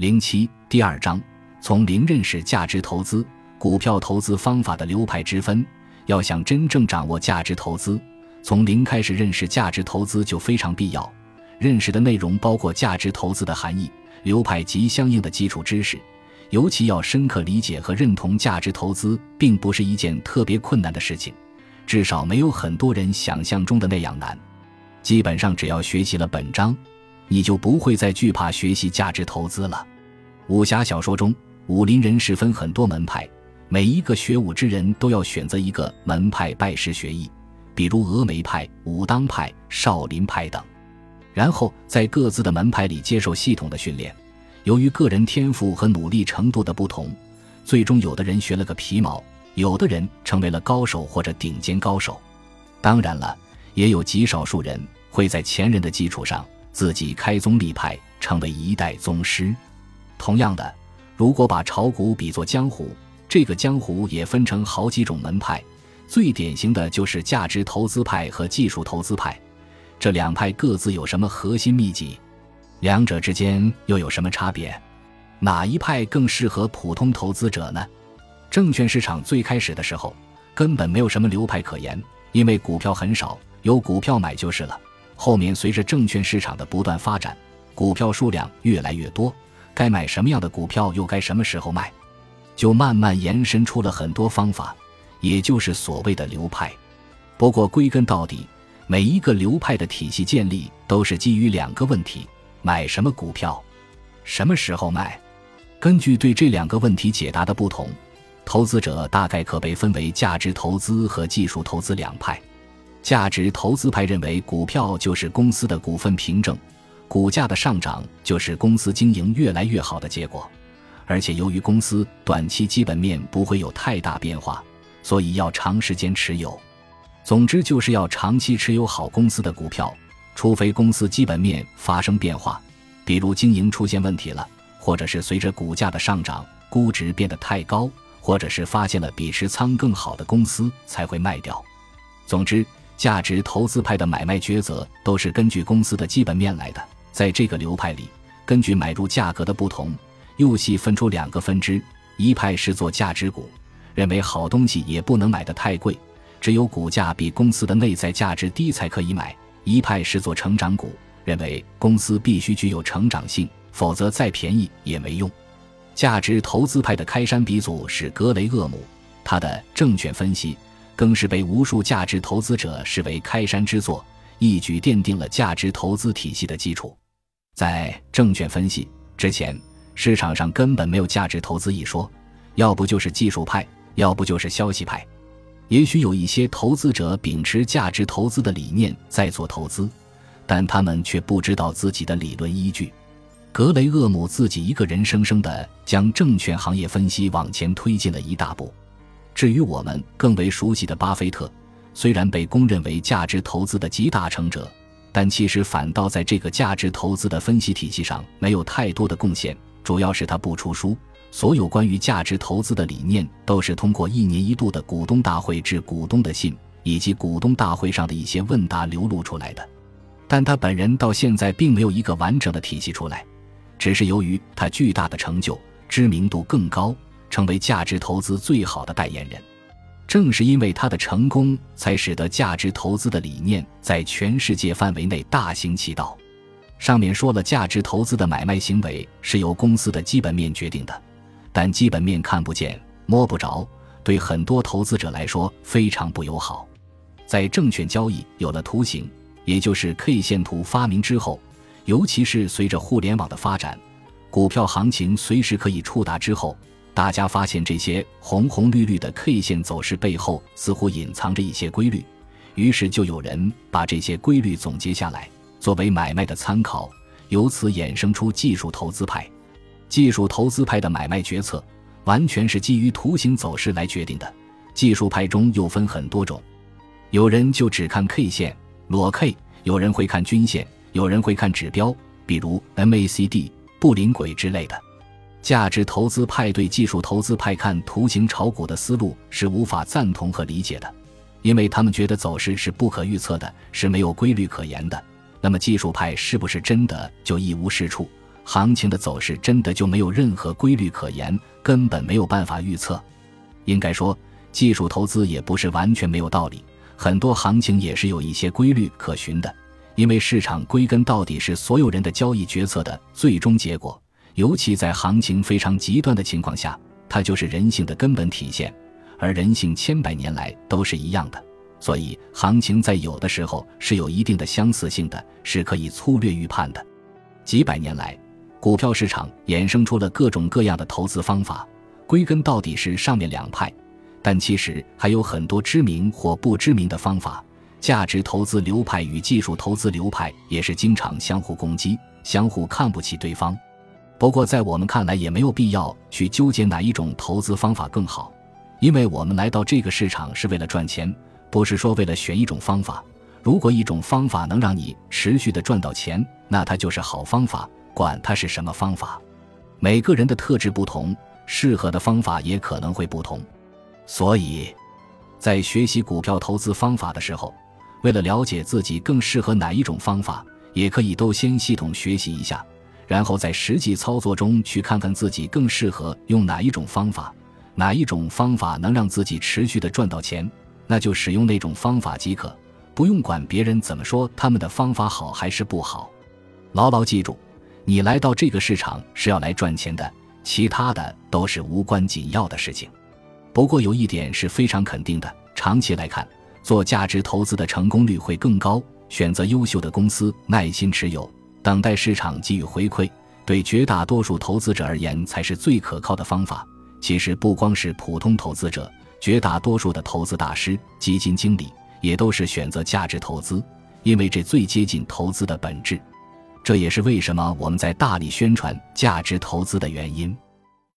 零七第二章，从零认识价值投资、股票投资方法的流派之分。要想真正掌握价值投资，从零开始认识价值投资就非常必要。认识的内容包括价值投资的含义、流派及相应的基础知识。尤其要深刻理解和认同价值投资，并不是一件特别困难的事情，至少没有很多人想象中的那样难。基本上只要学习了本章。你就不会再惧怕学习价值投资了。武侠小说中，武林人士分很多门派，每一个学武之人都要选择一个门派拜师学艺，比如峨眉派、武当派、少林派等，然后在各自的门派里接受系统的训练。由于个人天赋和努力程度的不同，最终有的人学了个皮毛，有的人成为了高手或者顶尖高手。当然了，也有极少数人会在前人的基础上。自己开宗立派，成为一代宗师。同样的，如果把炒股比作江湖，这个江湖也分成好几种门派。最典型的就是价值投资派和技术投资派。这两派各自有什么核心秘籍？两者之间又有什么差别？哪一派更适合普通投资者呢？证券市场最开始的时候，根本没有什么流派可言，因为股票很少，有股票买就是了。后面随着证券市场的不断发展，股票数量越来越多，该买什么样的股票又该什么时候卖，就慢慢延伸出了很多方法，也就是所谓的流派。不过归根到底，每一个流派的体系建立都是基于两个问题：买什么股票，什么时候卖。根据对这两个问题解答的不同，投资者大概可被分为价值投资和技术投资两派。价值投资派认为，股票就是公司的股份凭证，股价的上涨就是公司经营越来越好的结果。而且，由于公司短期基本面不会有太大变化，所以要长时间持有。总之，就是要长期持有好公司的股票，除非公司基本面发生变化，比如经营出现问题了，或者是随着股价的上涨，估值变得太高，或者是发现了比持仓更好的公司，才会卖掉。总之。价值投资派的买卖抉择都是根据公司的基本面来的。在这个流派里，根据买入价格的不同，又细分出两个分支：一派是做价值股，认为好东西也不能买得太贵，只有股价比公司的内在价值低才可以买；一派是做成长股，认为公司必须具有成长性，否则再便宜也没用。价值投资派的开山鼻祖是格雷厄姆，他的证券分析。更是被无数价值投资者视为开山之作，一举奠定了价值投资体系的基础。在证券分析之前，市场上根本没有价值投资一说，要不就是技术派，要不就是消息派。也许有一些投资者秉持价值投资的理念在做投资，但他们却不知道自己的理论依据。格雷厄姆自己一个人生生的将证券行业分析往前推进了一大步。至于我们更为熟悉的巴菲特，虽然被公认为价值投资的集大成者，但其实反倒在这个价值投资的分析体系上没有太多的贡献。主要是他不出书，所有关于价值投资的理念都是通过一年一度的股东大会致股东的信，以及股东大会上的一些问答流露出来的。但他本人到现在并没有一个完整的体系出来，只是由于他巨大的成就，知名度更高。成为价值投资最好的代言人，正是因为他的成功，才使得价值投资的理念在全世界范围内大行其道。上面说了，价值投资的买卖行为是由公司的基本面决定的，但基本面看不见、摸不着，对很多投资者来说非常不友好。在证券交易有了图形，也就是 K 线图发明之后，尤其是随着互联网的发展，股票行情随时可以触达之后。大家发现这些红红绿绿的 K 线走势背后似乎隐藏着一些规律，于是就有人把这些规律总结下来，作为买卖的参考，由此衍生出技术投资派。技术投资派的买卖决策完全是基于图形走势来决定的。技术派中又分很多种，有人就只看 K 线裸 K，有人会看均线，有人会看指标，比如 MACD、布林轨之类的。价值投资派对技术投资派看图形炒股的思路是无法赞同和理解的，因为他们觉得走势是不可预测的，是没有规律可言的。那么技术派是不是真的就一无是处，行情的走势真的就没有任何规律可言，根本没有办法预测。应该说，技术投资也不是完全没有道理，很多行情也是有一些规律可循的。因为市场归根到底是所有人的交易决策的最终结果，尤其在行情非常极端的情况下，它就是人性的根本体现，而人性千百年来都是一样的。所以，行情在有的时候是有一定的相似性的，是可以粗略预判的。几百年来，股票市场衍生出了各种各样的投资方法，归根到底是上面两派，但其实还有很多知名或不知名的方法。价值投资流派与技术投资流派也是经常相互攻击、相互看不起对方。不过，在我们看来，也没有必要去纠结哪一种投资方法更好，因为我们来到这个市场是为了赚钱。不是说为了选一种方法，如果一种方法能让你持续的赚到钱，那它就是好方法，管它是什么方法。每个人的特质不同，适合的方法也可能会不同。所以，在学习股票投资方法的时候，为了了解自己更适合哪一种方法，也可以都先系统学习一下，然后在实际操作中去看看自己更适合用哪一种方法，哪一种方法能让自己持续的赚到钱。那就使用那种方法即可，不用管别人怎么说，他们的方法好还是不好。牢牢记住，你来到这个市场是要来赚钱的，其他的都是无关紧要的事情。不过有一点是非常肯定的，长期来看，做价值投资的成功率会更高。选择优秀的公司，耐心持有，等待市场给予回馈，对绝大多数投资者而言才是最可靠的方法。其实不光是普通投资者。绝大多数的投资大师、基金经理也都是选择价值投资，因为这最接近投资的本质。这也是为什么我们在大力宣传价值投资的原因。